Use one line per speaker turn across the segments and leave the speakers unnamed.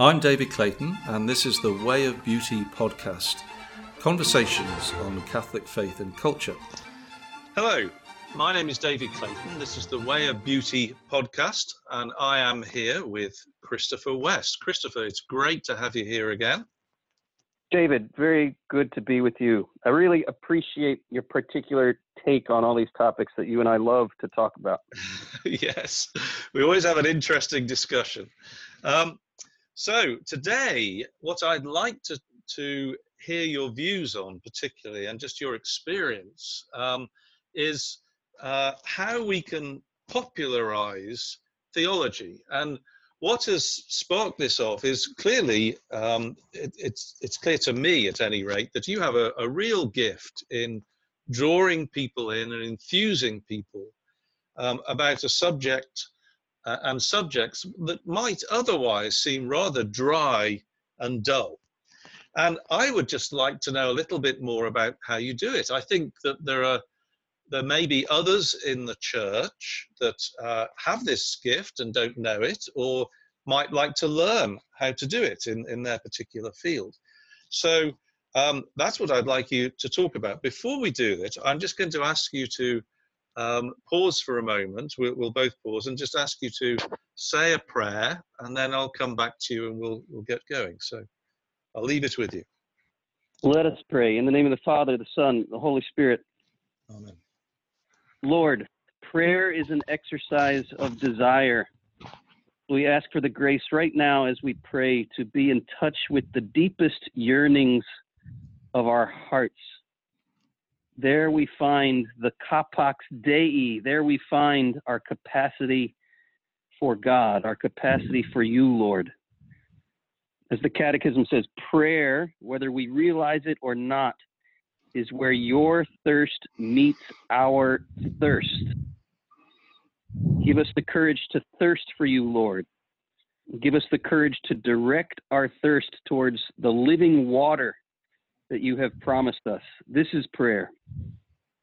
I'm David Clayton, and this is the Way of Beauty podcast conversations on Catholic faith and culture.
Hello, my name is David Clayton. This is the Way of Beauty podcast, and I am here with Christopher West. Christopher, it's great to have you here again.
David, very good to be with you. I really appreciate your particular take on all these topics that you and I love to talk about.
yes, we always have an interesting discussion. Um, so, today, what I'd like to, to hear your views on, particularly, and just your experience, um, is uh, how we can popularize theology. And what has sparked this off is clearly um, it, it's it's clear to me at any rate that you have a, a real gift in drawing people in and infusing people um, about a subject and subjects that might otherwise seem rather dry and dull. And I would just like to know a little bit more about how you do it. I think that there are there may be others in the church that uh, have this gift and don't know it, or might like to learn how to do it in, in their particular field. So um, that's what I'd like you to talk about. Before we do that, I'm just going to ask you to um, pause for a moment. We'll, we'll, both pause and just ask you to say a prayer, and then I'll come back to you and we'll, we'll get going. So I'll leave it with you.
Let us pray. In the name of the Father, the Son, the Holy Spirit.
Amen.
Lord, prayer is an exercise of desire. We ask for the grace right now as we pray to be in touch with the deepest yearnings of our hearts. There we find the capax Dei. There we find our capacity for God, our capacity for you, Lord. As the Catechism says, prayer, whether we realize it or not, is where your thirst meets our thirst. Give us the courage to thirst for you, Lord. Give us the courage to direct our thirst towards the living water that you have promised us. This is prayer.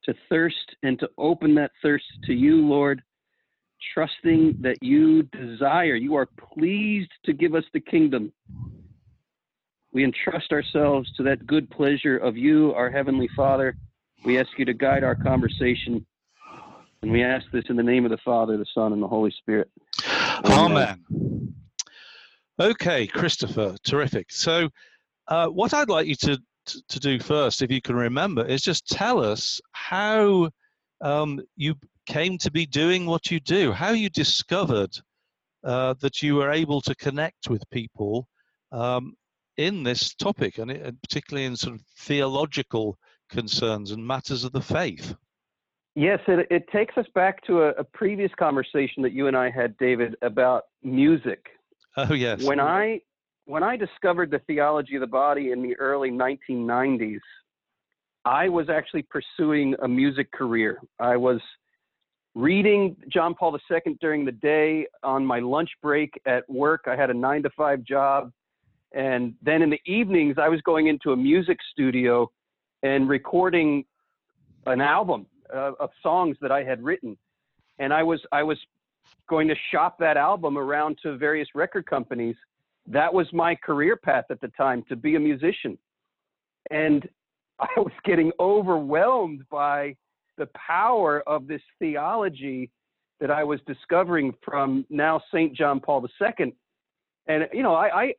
To thirst and to open that thirst to you, Lord, trusting that you desire, you are pleased to give us the kingdom we entrust ourselves to that good pleasure of you, our Heavenly Father. We ask you to guide our conversation. And we ask this in the name of the Father, the Son, and the Holy Spirit.
Amen. Amen. Okay, Christopher, terrific. So, uh, what I'd like you to, to, to, do first, if you can remember, is just tell us how um, you came to be doing what you do, how you discovered uh, that you were able to connect with people um, in this topic, and, it, particularly in sort of theological concerns and matters of the faith.
Yes, it, it takes us back to a, a, previous conversation that you and I had, David, about music.
Oh yes.
When I when I discovered the theology of the body in the early 1990s, I was actually pursuing a music career. I was reading John Paul II during the day on my lunch break at work. I had a nine to five job. And then in the evenings, I was going into a music studio and recording an album uh, of songs that I had written. And I was I was going to shop that album around to various record companies. That was my career path at the time to be a musician. And I was getting overwhelmed by the power of this theology that I was discovering from now St. John Paul II. And, you know, I, I,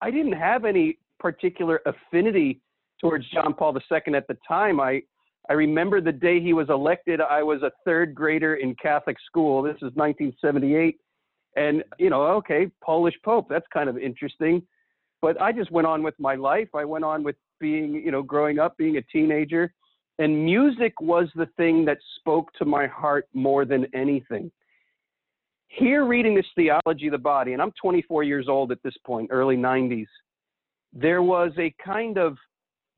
I didn't have any particular affinity towards John Paul II at the time. I I remember the day he was elected. I was a third grader in Catholic school. This is 1978, and you know, okay, Polish Pope. That's kind of interesting. But I just went on with my life. I went on with being, you know, growing up, being a teenager, and music was the thing that spoke to my heart more than anything here reading this theology of the body, and I'm 24 years old at this point, early 90s, there was a kind of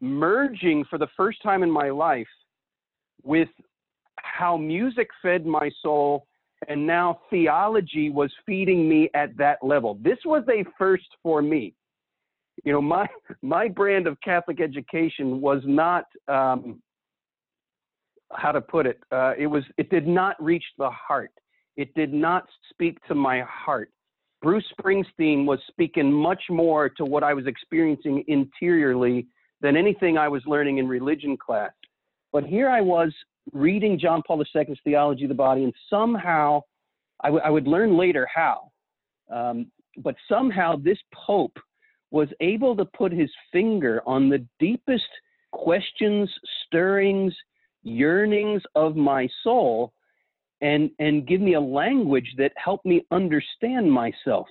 merging for the first time in my life with how music fed my soul and now theology was feeding me at that level. This was a first for me. You know, my my brand of Catholic education was not um, how to put it. Uh, it was it did not reach the heart. It did not speak to my heart. Bruce Springsteen was speaking much more to what I was experiencing interiorly than anything I was learning in religion class. But here I was reading John Paul II's Theology of the Body, and somehow I, w- I would learn later how. Um, but somehow this Pope was able to put his finger on the deepest questions, stirrings, yearnings of my soul and and give me a language that helped me understand myself.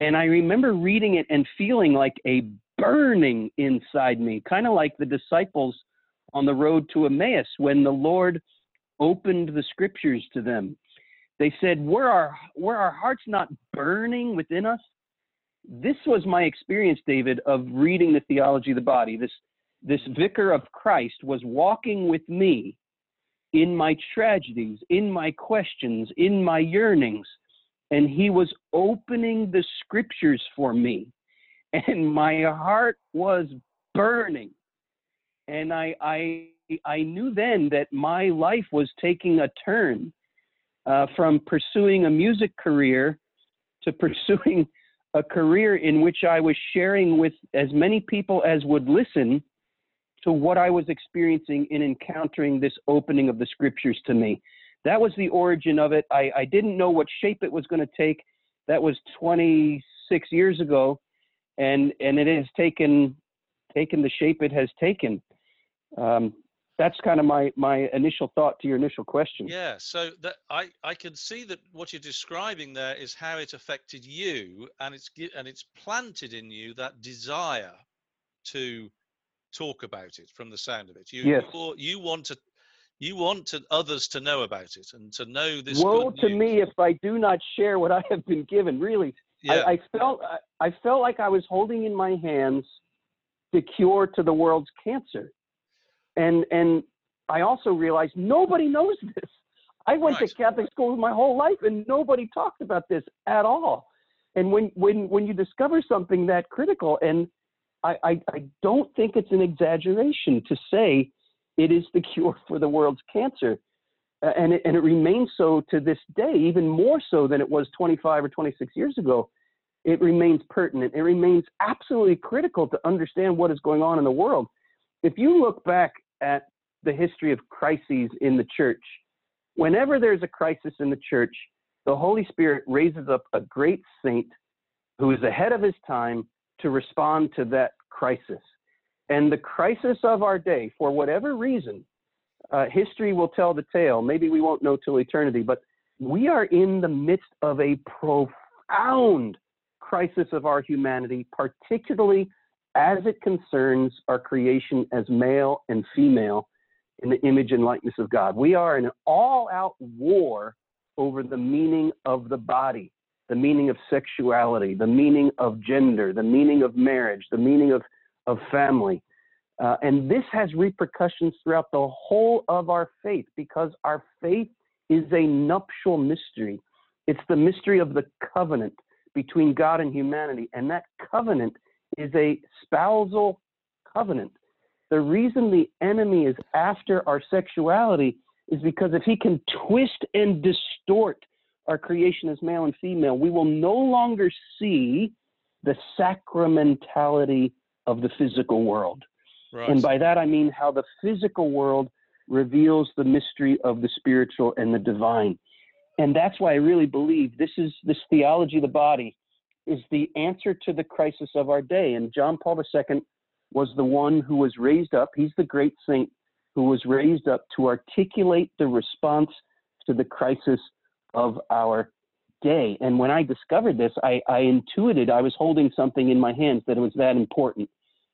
And I remember reading it and feeling like a burning inside me, kind of like the disciples on the road to Emmaus when the Lord opened the scriptures to them. They said, "Were our were our hearts not burning within us?" This was my experience, David, of reading the theology of the body. This this vicar of Christ was walking with me in my tragedies, in my questions, in my yearnings. And he was opening the scriptures for me. And my heart was burning. And I, I, I knew then that my life was taking a turn uh, from pursuing a music career to pursuing a career in which I was sharing with as many people as would listen to what I was experiencing in encountering this opening of the scriptures to me. That was the origin of it. I, I didn't know what shape it was going to take. That was 26 years ago, and and it has taken taken the shape it has taken. Um, that's kind of my my initial thought to your initial question.
Yeah, so that I I can see that what you're describing there is how it affected you, and it's and it's planted in you that desire to talk about it from the sound of it. You
yes.
you, want to you want to, others to know about it and to know this.
Woe to me if I do not share what I have been given. Really, yeah. I, I felt I felt like I was holding in my hands the cure to the world's cancer, and and I also realized nobody knows this. I went right. to Catholic school my whole life, and nobody talked about this at all. And when when when you discover something that critical and I, I, I don't think it's an exaggeration to say it is the cure for the world's cancer. Uh, and, it, and it remains so to this day, even more so than it was 25 or 26 years ago. It remains pertinent. It remains absolutely critical to understand what is going on in the world. If you look back at the history of crises in the church, whenever there's a crisis in the church, the Holy Spirit raises up a great saint who is ahead of his time to respond to that crisis. And the crisis of our day, for whatever reason, uh, history will tell the tale. Maybe we won't know till eternity, but we are in the midst of a profound crisis of our humanity, particularly as it concerns our creation as male and female in the image and likeness of God. We are in an all out war over the meaning of the body the meaning of sexuality, the meaning of gender, the meaning of marriage, the meaning of, of family. Uh, and this has repercussions throughout the whole of our faith because our faith is a nuptial mystery. It's the mystery of the covenant between God and humanity. And that covenant is a spousal covenant. The reason the enemy is after our sexuality is because if he can twist and distort our creation as male and female, we will no longer see the sacramentality of the physical world. Right. And by that I mean how the physical world reveals the mystery of the spiritual and the divine. And that's why I really believe this is this theology of the body is the answer to the crisis of our day. And John Paul II was the one who was raised up, he's the great saint who was raised up to articulate the response to the crisis of our day. And when I discovered this, I, I intuited I was holding something in my hands that was that important.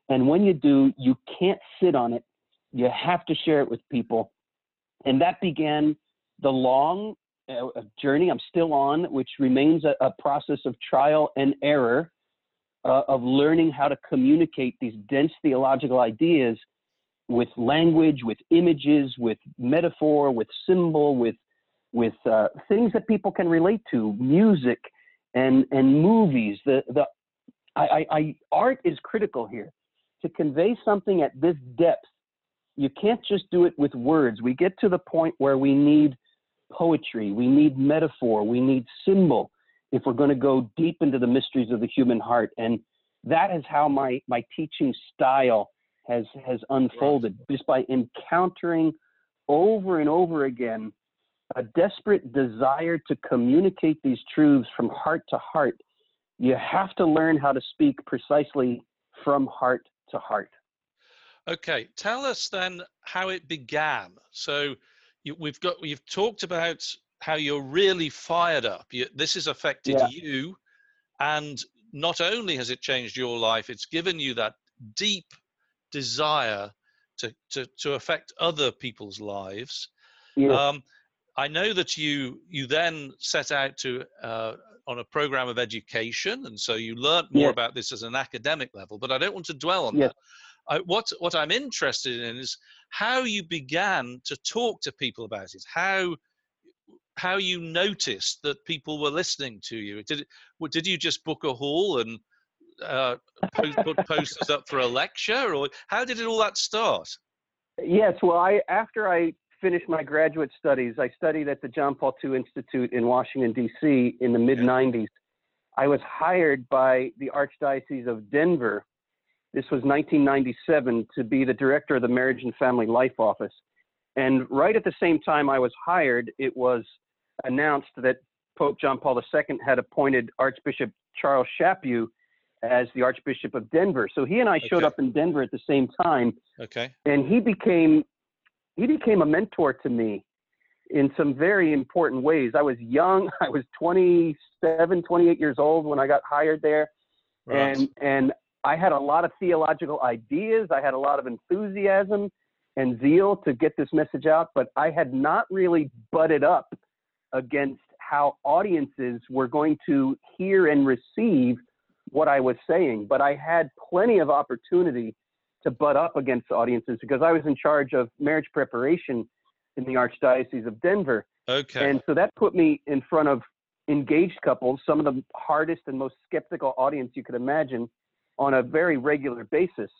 And when you do, you can't sit on it. You have to share it with people. And that began the long uh, journey I'm still on, which remains a, a process of trial and error, uh, of learning how to communicate these dense theological ideas with language, with images, with metaphor, with symbol, with with uh, things that people can relate to, music and and movies. The the I, I, I, art is critical here to convey something at this depth. You can't just do it with words. We get to the point where we need poetry, we need metaphor, we need symbol, if we're going to go deep into the mysteries of the human heart. And that is how my, my teaching style has, has unfolded just by encountering over and over again a desperate desire to communicate these truths from heart to heart. You have to learn how to speak precisely from heart to heart.
Okay, tell us then how it began. So you, we've got we've talked about how you're really fired up. You, this has affected yeah. you, and not only has it changed your life, it's given you that deep desire to to to affect other people's lives. Yeah. Um, I know that you you then set out to uh, on a program of education, and so you learned more yeah. about this as an academic level. But I don't want to dwell on yeah. that. I, what what I'm interested in is how you began to talk to people about it. How how you noticed that people were listening to you. Did it, did you just book a hall and uh, post, put posters up for a lecture, or how did it all that start?
Yes, well, I after I finished my graduate studies, I studied at the John Paul II Institute in Washington D.C. in the mid '90s. I was hired by the Archdiocese of Denver. This was 1997 to be the director of the Marriage and Family Life Office. And right at the same time I was hired, it was announced that Pope John Paul II had appointed Archbishop Charles Chaput as the Archbishop of Denver. So he and I showed okay. up in Denver at the same time.
Okay.
And he became he became a mentor to me in some very important ways. I was young, I was 27, 28 years old when I got hired there. Right. And and I had a lot of theological ideas, I had a lot of enthusiasm and zeal to get this message out, but I had not really butted up against how audiences were going to hear and receive what I was saying. But I had plenty of opportunity to butt up against audiences because I was in charge of marriage preparation in the Archdiocese of Denver.
Okay.
And so that put me in front of engaged couples, some of the hardest and most skeptical audience you could imagine, on a very regular basis.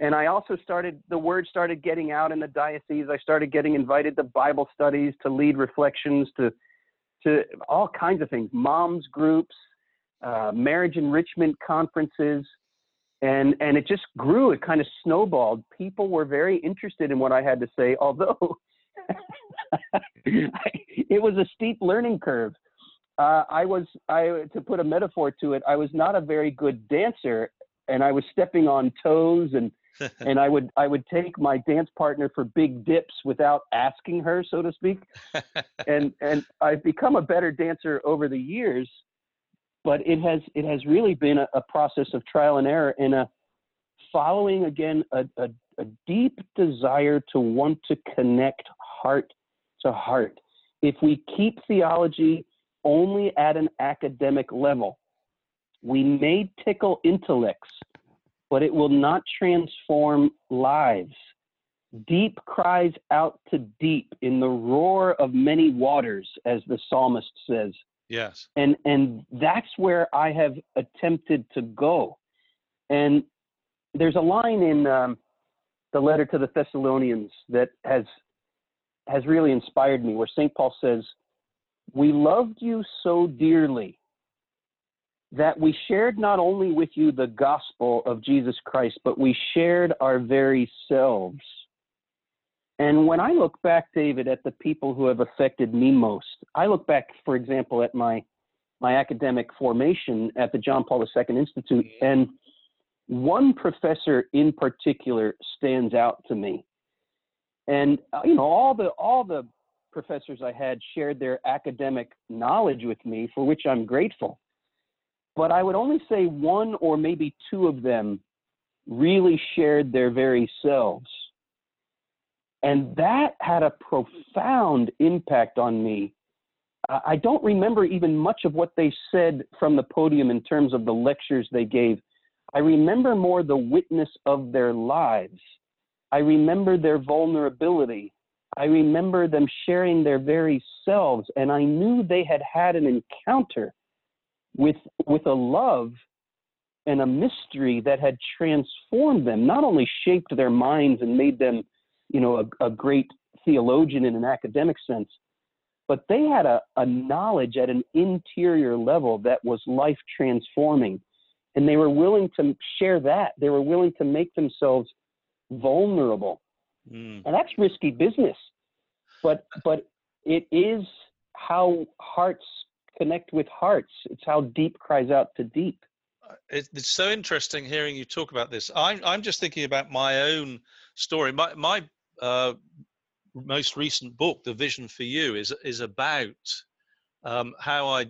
And I also started, the word started getting out in the diocese. I started getting invited to Bible studies, to lead reflections, to, to all kinds of things, moms groups, uh, marriage enrichment conferences. And, and it just grew, it kind of snowballed. People were very interested in what I had to say, although it was a steep learning curve. Uh, I was, I, to put a metaphor to it, I was not a very good dancer and I was stepping on toes and and I would I would take my dance partner for big dips without asking her, so to speak. and and I've become a better dancer over the years, but it has it has really been a, a process of trial and error and a following again a, a, a deep desire to want to connect heart to heart. If we keep theology only at an academic level, we may tickle intellects but it will not transform lives. Deep cries out to deep in the roar of many waters, as the psalmist says.
Yes.
And and that's where I have attempted to go. And there's a line in um, the letter to the Thessalonians that has has really inspired me, where St. Paul says, "We loved you so dearly that we shared not only with you the gospel of Jesus Christ, but we shared our very selves. And when I look back, David, at the people who have affected me most, I look back, for example, at my my academic formation at the John Paul II Institute, and one professor in particular stands out to me. And uh, you know, all the all the professors I had shared their academic knowledge with me, for which I'm grateful but I would only say one or maybe two of them really shared their very selves. And that had a profound impact on me. I don't remember even much of what they said from the podium in terms of the lectures they gave. I remember more the witness of their lives. I remember their vulnerability. I remember them sharing their very selves, and I knew they had had an encounter with with a love and a mystery that had transformed them, not only shaped their minds and made them, you know, a, a great theologian in an academic sense, but they had a, a knowledge at an interior level that was life transforming. And they were willing to share that. They were willing to make themselves vulnerable. Mm. And that's risky business. But but it is how hearts connect with hearts. It's how deep cries out to deep.
Uh, it's so interesting hearing you talk about this. I'm I'm just thinking about my own story. My my uh, most recent book, The Vision for You, is is about um, how I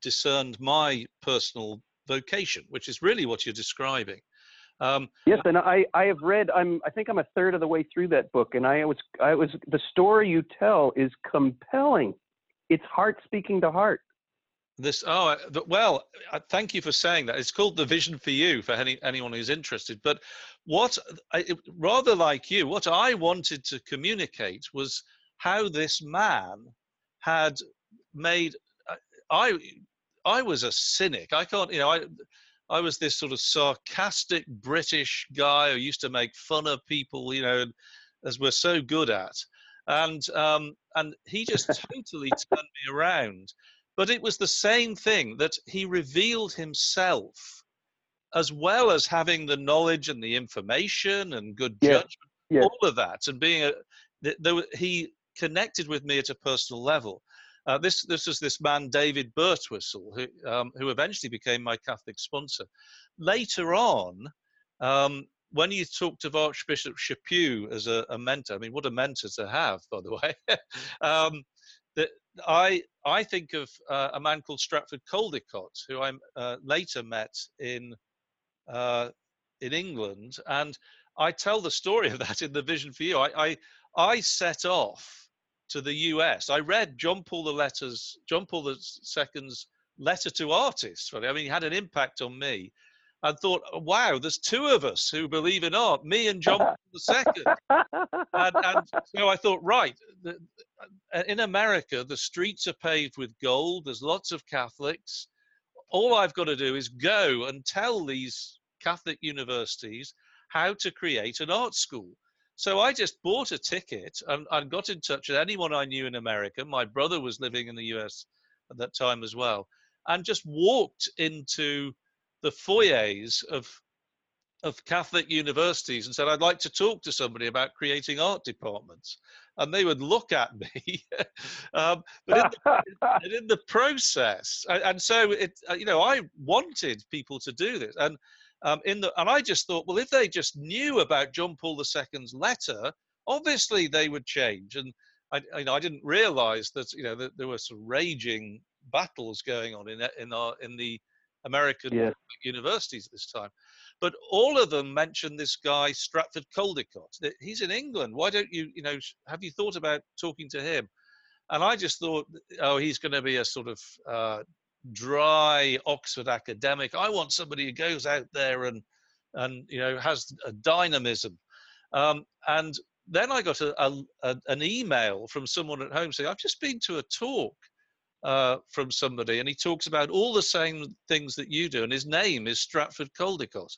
discerned my personal vocation, which is really what you're describing.
Um, yes, and I, I have read. I'm I think I'm a third of the way through that book, and I was I was the story you tell is compelling. It's heart speaking to heart.
This oh uh, well, uh, thank you for saying that. It's called the Vision for You for any anyone who's interested. But what uh, rather like you, what I wanted to communicate was how this man had made. I I was a cynic. I can't, you know, I I was this sort of sarcastic British guy who used to make fun of people, you know, as we're so good at. And um, and he just totally turned me around. But it was the same thing that he revealed himself as well as having the knowledge and the information and good yeah. judgment, yeah. all of that, and being a, there, he connected with me at a personal level. Uh, this this was this man David Birtwistle, who um, who eventually became my Catholic sponsor. Later on, um, when you talked of Archbishop Chaput as a, a, mentor, I mean, what a mentor to have, by the way. um, I I think of uh, a man called Stratford Caldecott, who I uh, later met in uh, in England, and I tell the story of that in the Vision for You. I I, I set off to the US. I read John Paul the letters, John Paul II's letter to artists. Really. I mean, he had an impact on me. I thought, wow, there's two of us who believe in art, me and John Paul II. and, and so I thought, right, the, uh, in America, the streets are paved with gold. There's lots of Catholics. All I've got to do is go and tell these Catholic universities how to create an art school. So I just bought a ticket and, and got in touch with anyone I knew in America. My brother was living in the US at that time as well, and just walked into the foyers of of Catholic universities and said, I'd like to talk to somebody about creating art departments. And they would look at me. um, but in the, in the process, and so it, uh, you know, I wanted people to do this. And um, in the, and I just thought, well, if they just knew about John Paul II's letter, obviously they would change. And I, I, I didn't realize that you know that there were some raging battles going on in in our in the American yeah. universities at this time. But all of them mentioned this guy Stratford Caldecott. He's in England. Why don't you you know have you thought about talking to him? And I just thought, oh, he's going to be a sort of uh, dry Oxford academic. I want somebody who goes out there and and you know has a dynamism. Um, and then I got a, a, a, an email from someone at home saying, "I've just been to a talk uh, from somebody, and he talks about all the same things that you do, and his name is Stratford Caldecott."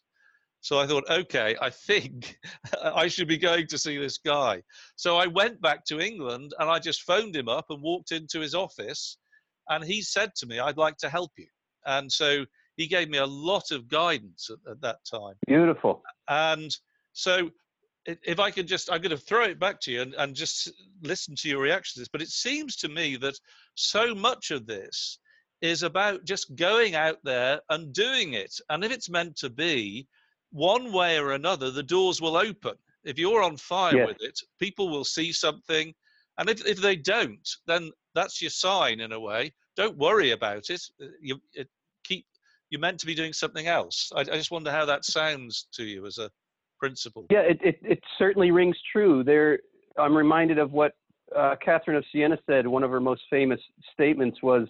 So I thought, okay, I think I should be going to see this guy. So I went back to England and I just phoned him up and walked into his office and he said to me, I'd like to help you. And so he gave me a lot of guidance at, at that time.
Beautiful.
And so if I could just, I'm going to throw it back to you and, and just listen to your reaction to this. But it seems to me that so much of this is about just going out there and doing it. And if it's meant to be, one way or another, the doors will open. If you're on fire yes. with it, people will see something. And if, if they don't, then that's your sign in a way. Don't worry about it. Uh, you it, keep. You're meant to be doing something else. I, I, just wonder how that sounds to you as a principle.
Yeah, it it, it certainly rings true. There, I'm reminded of what uh, Catherine of Siena said. One of her most famous statements was,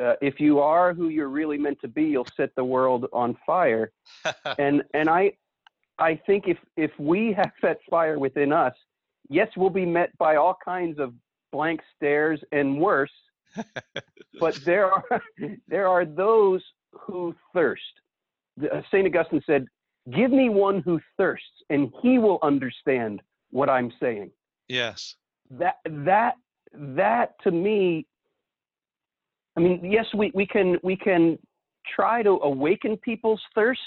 uh, "If you are who you're really meant to be, you'll set the world on fire." and and I I think if if we have that fire within us, yes, we'll be met by all kinds of blank stares and worse. but there are there are those who thirst. Uh, Saint Augustine said, "Give me one who thirsts, and he will understand what I'm saying."
Yes.
That that that to me I mean, yes, we, we can we can try to awaken people's thirst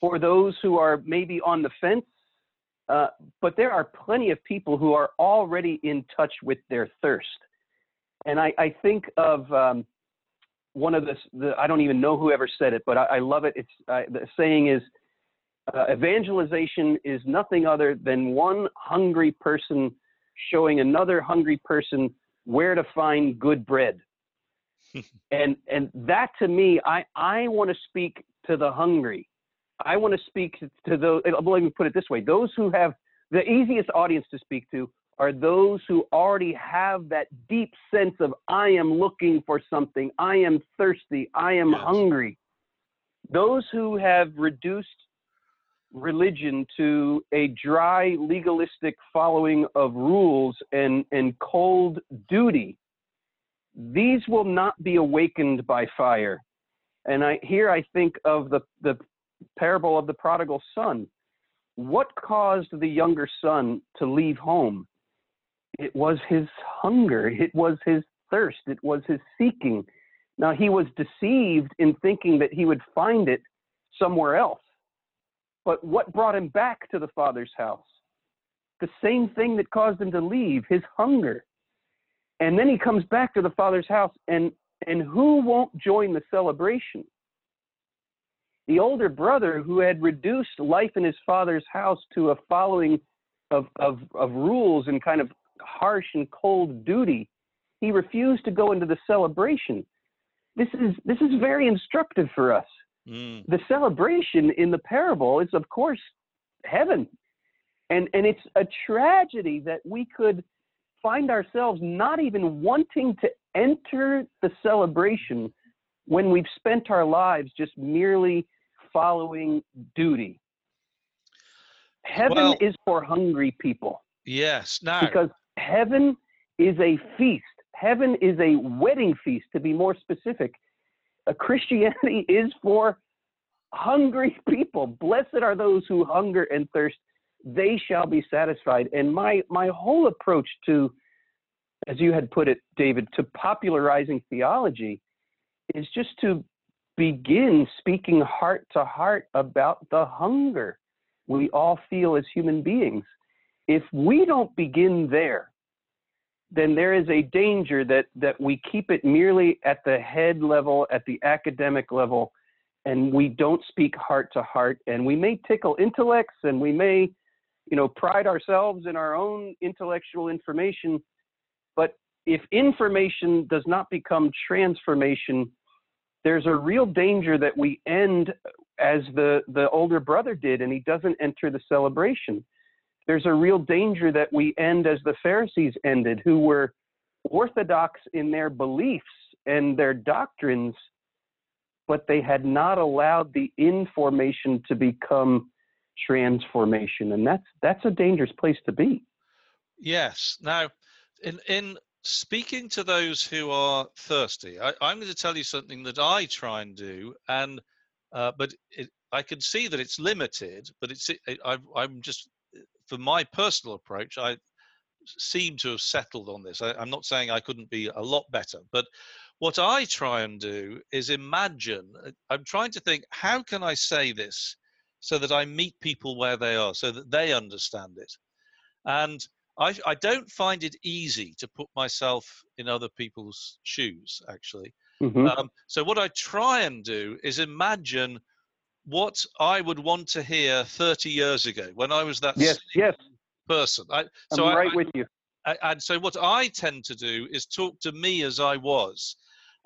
for those who are maybe on the fence, uh, but there are plenty of people who are already in touch with their thirst. And I, I think of um, one of the, the, I don't even know whoever said it, but I, I love it. It's uh, the saying is, uh, evangelization is nothing other than one hungry person showing another hungry person where to find good bread. and and that to me, I I want to speak to the hungry. I want to speak to those. Let me put it this way: those who have the easiest audience to speak to are those who already have that deep sense of I am looking for something, I am thirsty, I am yes. hungry. Those who have reduced religion to a dry legalistic following of rules and, and cold duty, these will not be awakened by fire. And I here I think of the, the parable of the prodigal son. What caused the younger son to leave home? It was his hunger, it was his thirst, it was his seeking. Now he was deceived in thinking that he would find it somewhere else. But what brought him back to the Father's house? The same thing that caused him to leave, his hunger. And then he comes back to the Father's house, and, and who won't join the celebration? The older brother, who had reduced life in his father's house to a following of, of, of rules and kind of harsh and cold duty, he refused to go into the celebration. This is, this is very instructive for us. Mm. The celebration in the parable is, of course, heaven. And, and it's a tragedy that we could find ourselves not even wanting to enter the celebration when we've spent our lives just merely following duty. Heaven well, is for hungry people.
Yes.
Because heaven is a feast. Heaven is a wedding feast, to be more specific. Christianity is for hungry people. Blessed are those who hunger and thirst; they shall be satisfied. And my my whole approach to, as you had put it, David, to popularizing theology, is just to begin speaking heart to heart about the hunger we all feel as human beings. If we don't begin there, then there is a danger that that we keep it merely at the head level, at the academic level, and we don't speak heart to heart. And we may tickle intellects, and we may, you know, pride ourselves in our own intellectual information. But if information does not become transformation, there's a real danger that we end as the the older brother did, and he doesn't enter the celebration there's a real danger that we end as the Pharisees ended, who were orthodox in their beliefs and their doctrines, but they had not allowed the information to become transformation. And that's that's a dangerous place to be.
Yes. Now, in in speaking to those who are thirsty, I, am going to tell you something that I try and do, and uh, but it, I can see that it's limited, but it's it, I, I'm just for my personal approach, I seem to have settled on this. I, am not saying I couldn't be a lot better, but what I try and do is imagine. Uh, I'm trying to think, how can I say this so that I meet people where they are, so that they understand it, and I, I don't find it easy to put myself in other people's shoes, actually. Mm-hmm. Um, so what I try and do is imagine what I would want to hear 30 years ago when I was that
yes, yes.
person. I,
so I'm right I, with you.
I, and so what I tend to do is talk to me as I was.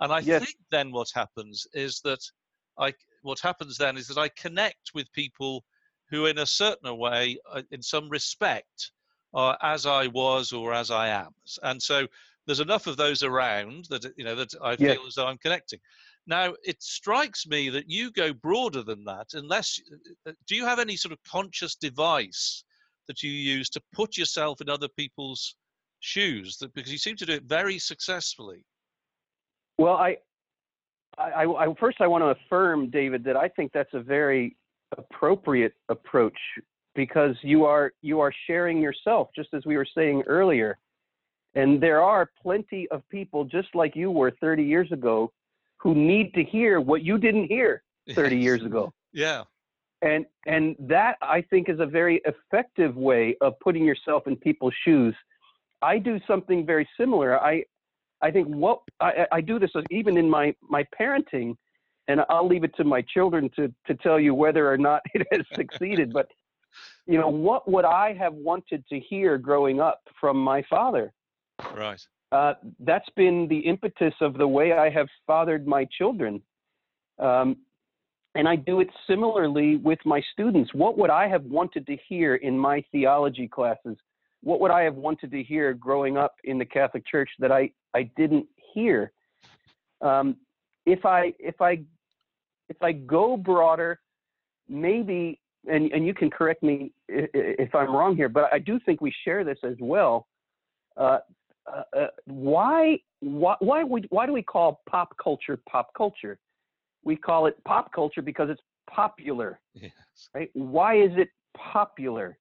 And I yes. think then what happens is that I what happens then is that I connect with people who in a certain way uh, in some respect are as I was or as I am. And so there's enough of those around that you know that I feel yes. as though I'm connecting. Now, it strikes me that you go broader than that, unless, uh, do you have any sort of conscious device that you use to put yourself in other people's shoes? That, because you seem to do it very successfully.
Well, I, I, I, first I want to affirm, David, that I think that's a very appropriate approach because you are you are sharing yourself, just as we were saying earlier. And there are plenty of people just like you were 30 years ago who need to hear what you didn't hear 30
Yes.
years ago.
Yeah.
And and that I think is a very effective way of putting yourself in people's shoes. I do something very similar. I I think what I, I I do this even in my my parenting, and I'll leave it to my children to to tell you whether or not it has succeeded. But you know, what would I have wanted to hear growing up from my father?
Right.
Uh, that's been the impetus of the way I have fathered my children. Um, and I do it similarly with my students. What would I have wanted to hear in my theology classes? What would I have wanted to hear growing up in the Catholic Church that I, I didn't hear? Um, if I if I if I go broader, maybe and, and you can correct me if I'm wrong here, but I do think we share this as well. Uh, uh, why why why we why do we call pop culture pop culture? We call it pop culture because it's popular,
Yes.
right? Why is it popular?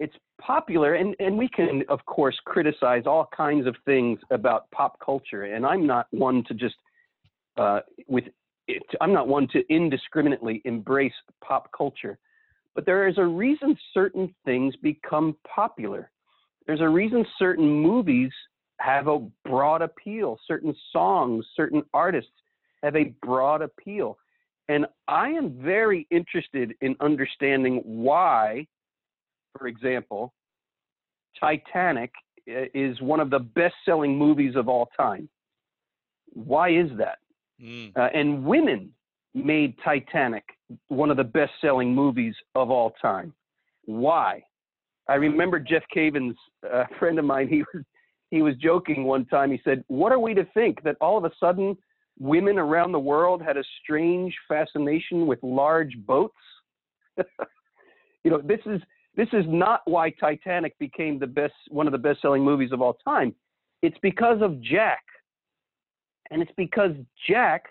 It's popular, and and we can of course criticize all kinds of things about pop culture, and I'm not one to just uh, with it, I'm not one to indiscriminately embrace pop culture, but there is a reason certain things become popular. There's a reason certain movies have a broad appeal, certain songs, certain artists have a broad appeal. And I am very interested in understanding why, for example, Titanic uh, is one of the best selling movies of all time. Why is that?
Mm.
Uh, and women made Titanic one of the best selling movies of all time. Why? I remember Jeff Cavins, a friend of mine, he was, he was joking one time. He said, What are we to think that all of a sudden women around the world had a strange fascination with large boats? you know, this is this is not why Titanic became the best one of the best selling movies of all time. It's because of Jack. And it's because Jack,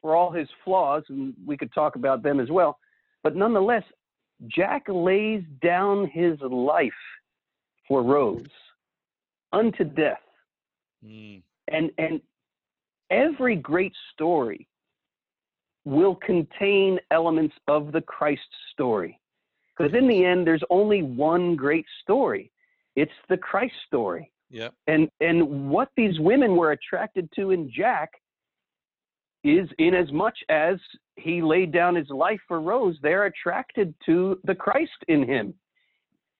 for all his flaws, and we could talk about them as well, but nonetheless, Jack lays down his life for Rose unto death.
Mm.
And and every great story will contain elements of the Christ story. Because in the end, there's only one great story. It's the Christ story.
Yeah.
And and what these women were attracted to in Jack is in as much as he laid down his life for Rose, they're attracted to the Christ in him.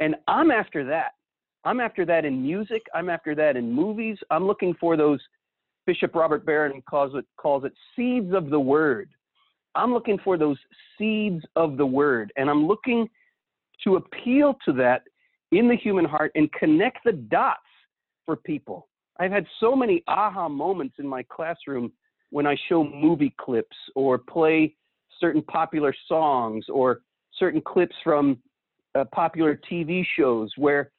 And I'm after that. I'm after that in music. I'm after that in movies. I'm looking for those Bishop Robert Barron calls it calls it seeds of the word. I'm looking for those seeds of the word. And I'm looking to appeal to that in the human heart and connect the dots for people. I've had so many aha moments in my classroom when I show movie clips or play certain popular songs or certain clips from uh, popular TV shows where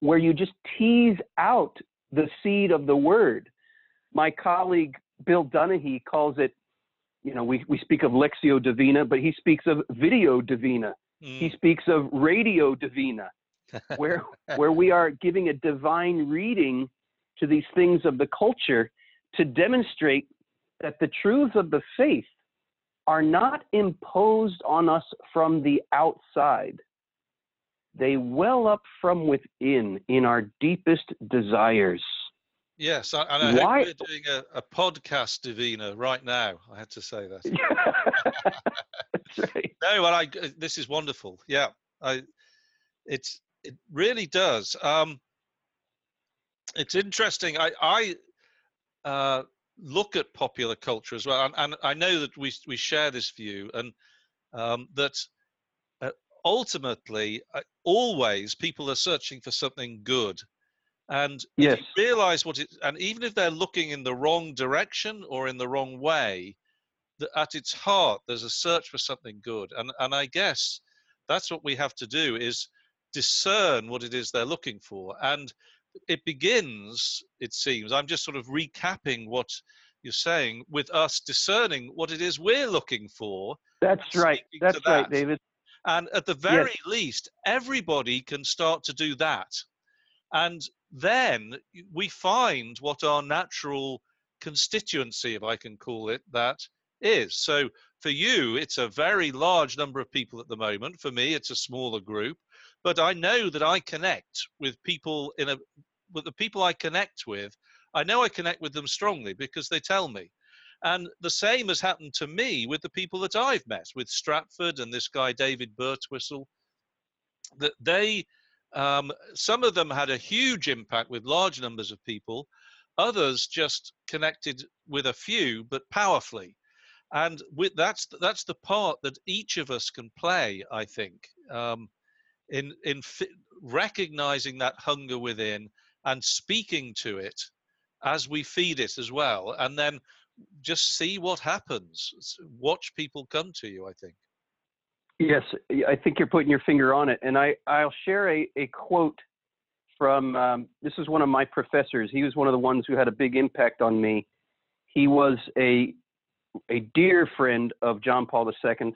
where you just tease out the seed of the word. My colleague Bill Donaghy calls it, you know, we, we speak of Lectio Divina, but he speaks of Video Divina. He
Mm.
speaks of Radio Divina, where where we are giving a divine reading to these things of the culture to demonstrate that the truths of the faith are not imposed on us from the outside. They well up from within in our deepest desires.
Yes, I- and I
Why-
hope we're doing a, a podcast, Divina, right now. I had to say that.
Right.
No, well, I uh, this is wonderful. Yeah, I, it's it really does. Um, it's interesting. I I uh, look at popular culture as well, and, and I know that we we share this view, and um, that ultimately, uh, always people are searching for something good, and if
Yes.
you realize what it, and even if they're looking in the wrong direction or in the wrong way, that at its heart there's a search for something good and and i guess that's what we have to do is discern what it is they're looking for and it begins it seems i'm just sort of recapping what you're saying with us discerning what it is we're looking for
That's right. That's right,
that.
David.
And at the very least everybody can start to do that and then we find what our natural constituency, if I can call it that, is. So for you, it's a very large number of people at the moment. For me, it's a smaller group. But I know that I connect with people in a with the people I connect with. I know I connect with them strongly because they tell me. And the same has happened to me with the people that I've met, with Stratford and this guy David Birtwistle. That they, um, some of them had a huge impact with large numbers of people. Others just connected with a few, but powerfully. And with, that's that's the part that each of us can play. I think um, in in recognizing that hunger within and speaking to it as we feed it as well, and then just see what happens. Watch people come to you, I think.
Yes, I think you're putting your finger on it. And I, I'll share a, a quote from um, this is one of my professors. He was one of the ones who had a big impact on me. He was a, a dear friend of John Paul II's.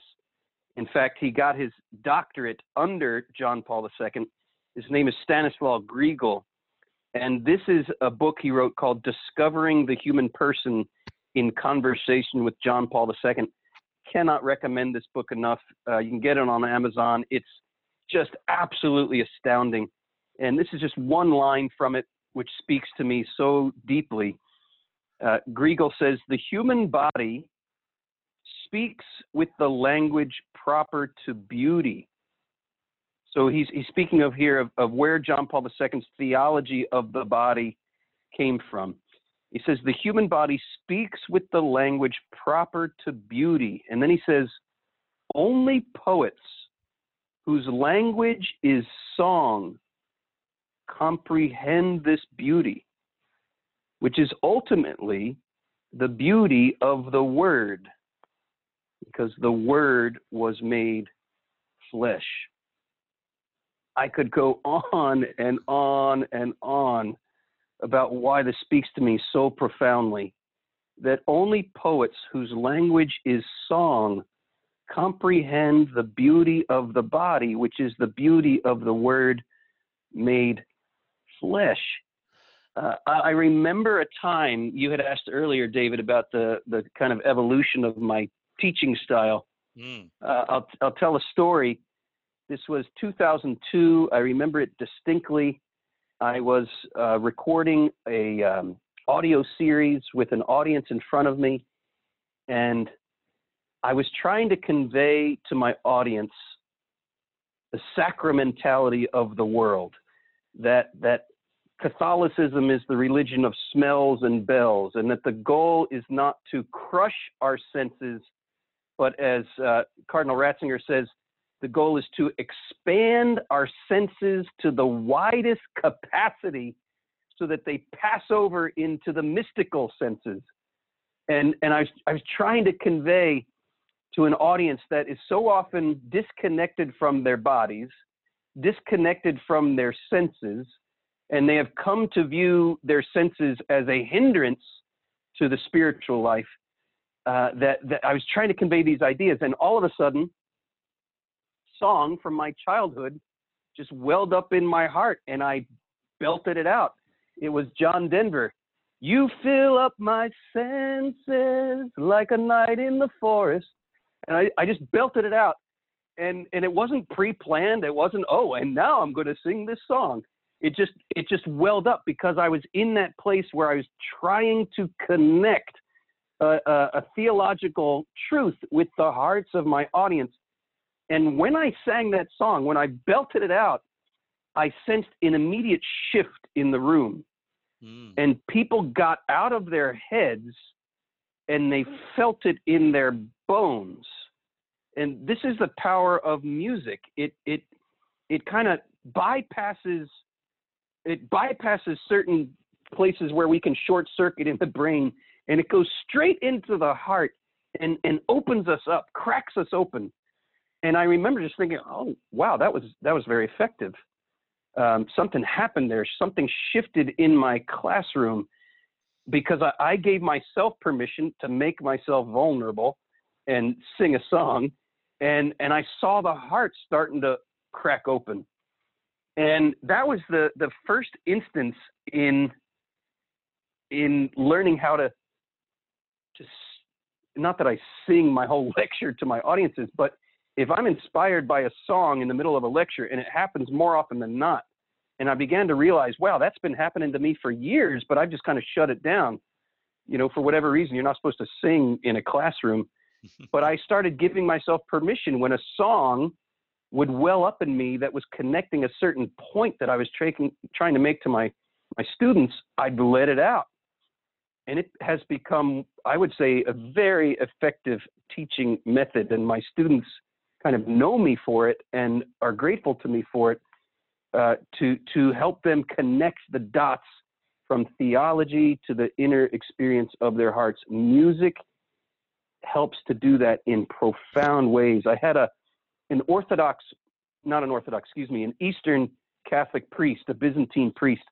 In fact, he got his doctorate under John Paul II. His name is Stanislaw Grygiel. And this is a book he wrote called Discovering the Human Person in conversation with John Paul II. Cannot recommend this book enough. Uh, you can get it on Amazon. It's just absolutely astounding. And this is just one line from it which speaks to me so deeply. Uh, Grygiel says, The human body speaks with the language proper to beauty. So he's, he's speaking of here of, of where John Paul II's theology of the body came from. He says the human body speaks with the language proper to beauty. And then he says, only poets whose language is song comprehend this beauty, which is ultimately the beauty of the Word, because the Word was made flesh. I could go on and on and on about why this speaks to me so profoundly that only poets whose language is song comprehend the beauty of the body, which is the beauty of the word made flesh. Uh, I remember a time you had asked earlier, David, about the, the kind of evolution of my teaching style. Mm. Uh, I'll, I'll tell a story. This was 2002. I remember it distinctly. I was uh, recording a um, audio series with an audience in front of me, and I was trying to convey to my audience the sacramentality of the world. That that Catholicism is the religion of smells and bells, and that the goal is not to crush our senses, but as uh, Cardinal Ratzinger says, the goal is to expand our senses to the widest capacity so that they pass over into the mystical senses. And, and I, was, I was trying to convey to an audience that is so often disconnected from their bodies, disconnected from their senses, and they have come to view their senses as a hindrance to the spiritual life. Uh, that, that I was trying to convey these ideas, and all of a sudden, song from my childhood just welled up in my heart and I belted it out. It was John Denver. You fill up my senses like a night in the forest. And I, I just belted it out. And and it wasn't pre-planned. It wasn't, oh, and now I'm going to sing this song. It just it just welled up because I was in that place where I was trying to connect a, a, a theological truth with the hearts of my audience and when I sang that song, when I belted it out, I sensed an immediate shift in the room. Mm. And people got out of their heads and they felt it in their bones. And this is the power of music. It it it kind of bypasses it bypasses certain places where we can short circuit in the brain and it goes straight into the heart and, and opens us up, cracks us open and I remember just thinking, oh wow, that was that was very effective. Um, something happened there. Something shifted in my classroom because I, I gave myself permission to make myself vulnerable and sing a song, and and I saw the heart starting to crack open. and that was the the first instance in in learning how to to not that I sing my whole lecture to my audiences, but if I'm inspired by a song in the middle of a lecture, and it happens more often than not, and I began to realize, wow, that's been happening to me for years, but I've just kind of shut it down. You know, for whatever reason, you're not supposed to sing in a classroom. but I started giving myself permission when a song would well up in me that was connecting a certain point that I was tra- trying to make to my, my students, I'd let it out. And it has become, I would say, a very effective teaching method. And my students kind of know me for it and are grateful to me for it uh, to, to help them connect the dots from theology to the inner experience of their hearts. Music helps to do that in profound ways. I had a an Orthodox, not an Orthodox, excuse me, an Eastern Catholic priest, a Byzantine priest,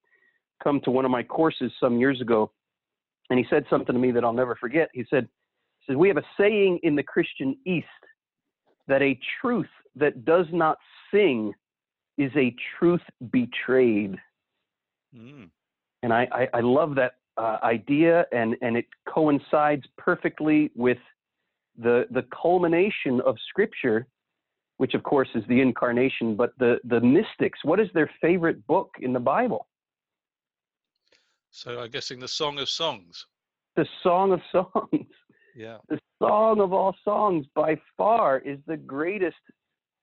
come to one of my courses some years ago, and he said something to me that I'll never forget. He said, he said, We have a saying in the Christian East that a truth that does not sing is a truth betrayed. Mm. And I, I, I, love that uh, idea, and, and it coincides perfectly with the, the culmination of Scripture which of course is the incarnation, but the, the mystics, what is their favorite book in the Bible?
So I'm guessing the Song of Songs.
The Song of Songs.
Yeah.
The Song of all songs by far is the greatest,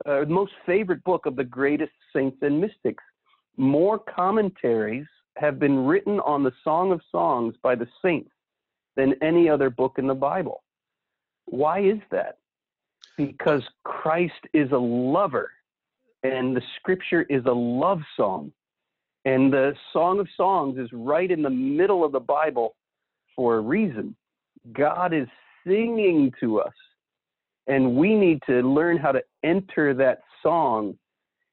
uh, most favorite book of the greatest saints and mystics. More commentaries have been written on the Song of Songs by the saints than any other book in the Bible. Why is that? because Christ is a lover and the scripture is a love song. And the Song of Songs is right in the middle of the Bible for a reason. God is singing to us, and we need to learn how to enter that song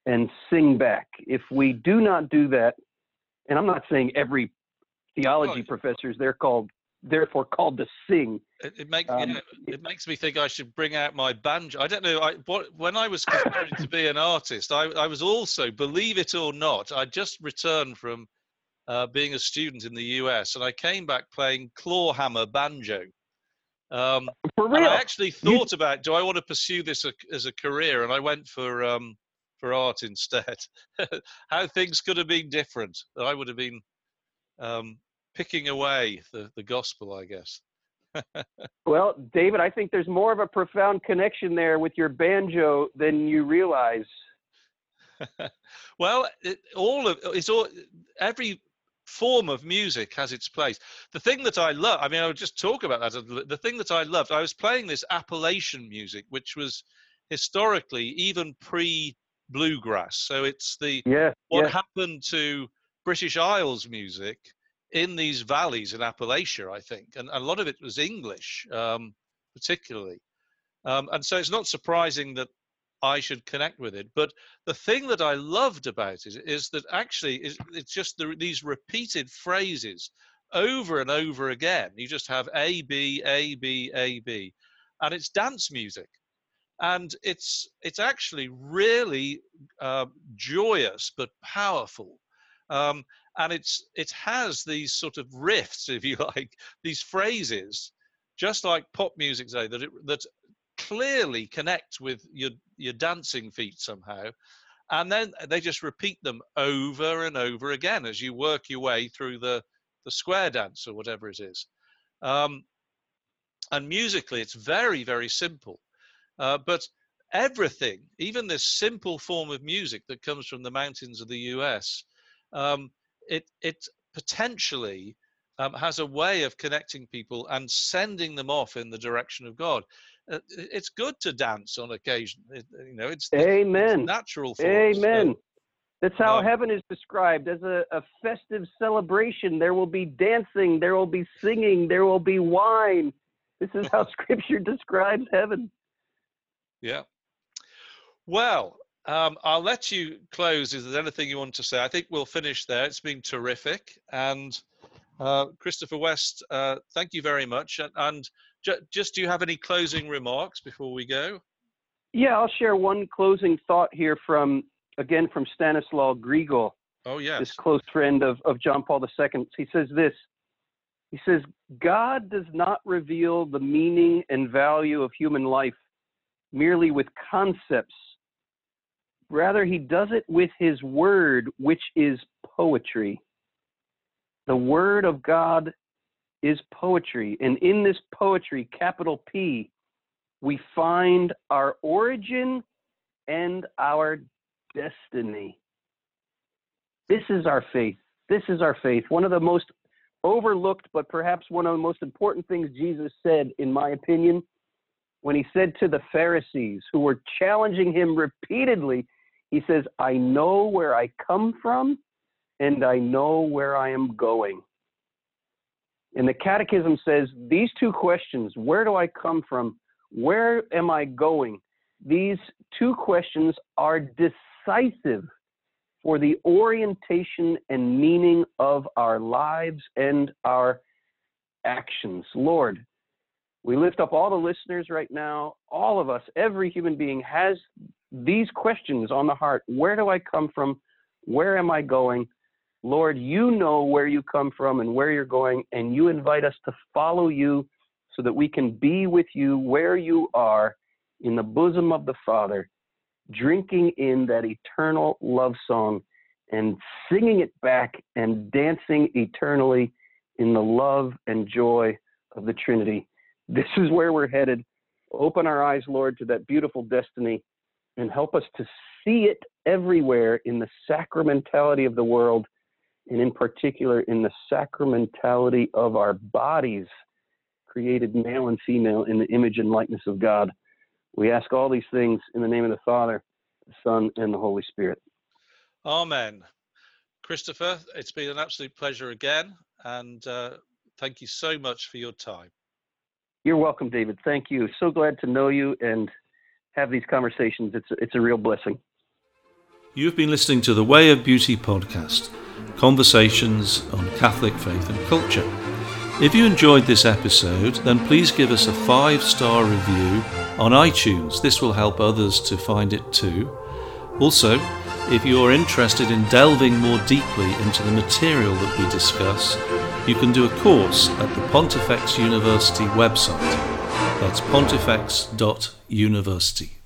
and sing back. If we do not do that, and I'm not saying every theology professor is there called therefore called to sing.
It, it makes um, it makes me think I should bring out my banjo. I don't know. I what, when I was considering to be an artist, I, I was also, believe it or not, I just returned from uh, being a student in the US, and I came back playing clawhammer banjo. Um,
for real?
I actually thought you... about, do I want to pursue this a, as a career? And I went for um, for art instead. How things could have been different. I would have been um, picking away the, the gospel, I guess.
well, David, I think there's more of a profound connection there with your banjo than you realize.
well, it, all of it's all every form of music has its place. The thing that I love, I mean, I would just talk about that. The thing that I loved, I was playing this Appalachian music, which was historically even pre bluegrass. So it's the
yeah,
what
yeah.
happened to British Isles music in these valleys in Appalachia, I think, and a lot of it was English, um, particularly. Um, and so it's not surprising that I should connect with it. But the thing that I loved about it is that actually it's just the, these repeated phrases over and over again. You just have A, B, A, B, A, B, and it's dance music. And it's it's actually really uh, joyous but powerful. Um, and it's it has these sort of riffs, if you like, these phrases, just like pop music say that it, that clearly connect with your your dancing feet somehow, and then they just repeat them over and over again as you work your way through the the square dance or whatever it is. Um, and musically, it's very very simple, uh, but everything, even this simple form of music that comes from the mountains of the U.S. Um, it it potentially um, has a way of connecting people and sending them off in the direction of God. Uh, it's good to dance on occasion. It, you know, it's
amen.
It's natural.
amen. That's how um, heaven is described as a, a festive celebration. There will be dancing, there will be singing, there will be wine. This is how Scripture describes heaven.
Yeah. Well, um, I'll let you close. Is there anything you want to say? I think we'll finish there. It's been terrific. And uh, Christopher West, uh, thank you very much. And, and ju- just do you have any closing remarks before we go?
Yeah, I'll share one closing thought here from again from Stanislaw Grygiel,
Oh yes.
this close friend of, of John Paul II. He says this He says, God does not reveal the meaning and value of human life merely with concepts. Rather, he does it with his word, which is poetry. The word of God is poetry. And in this poetry, capital P, we find our origin and our destiny. This is our faith. This is our faith. One of the most overlooked, but perhaps one of the most important things Jesus said, in my opinion, when he said to the Pharisees who were challenging him repeatedly, he says, I know where I come from and I know where I am going. And the Catechism says these two questions, where do I come from? Where am I going? These two questions are decisive for the orientation and meaning of our lives and our actions. Lord, we lift up all the listeners right now. All of us, every human being has these questions on the heart Where do I come from? Where am I going? Lord, you know where you come from and where you're going, and you invite us to follow you so that we can be with you where you are in the bosom of the Father, drinking in that eternal love song and singing it back and dancing eternally in the love and joy of the Trinity. This is where we're headed. Open our eyes, Lord, to that beautiful destiny and help us to see it everywhere in the sacramentality of the world, and in particular in the sacramentality of our bodies, created male and female in the image and likeness of God. We ask all these things in the name of the Father, the Son, and the Holy Spirit.
Amen. Christopher, it's been an absolute pleasure again, and uh, thank you so much for your time.
You're welcome, David. Thank you. So glad to know you and have these conversations. It's it's a real blessing.
You've been listening to the Way of Beauty podcast, conversations on Catholic faith and culture. If you enjoyed this episode, then please give us a five star review on iTunes. This will help others to find it too. Also, if you're interested in delving more deeply into the material that we discuss, you can do a course at the Pontifex University website. That's pontifex.university.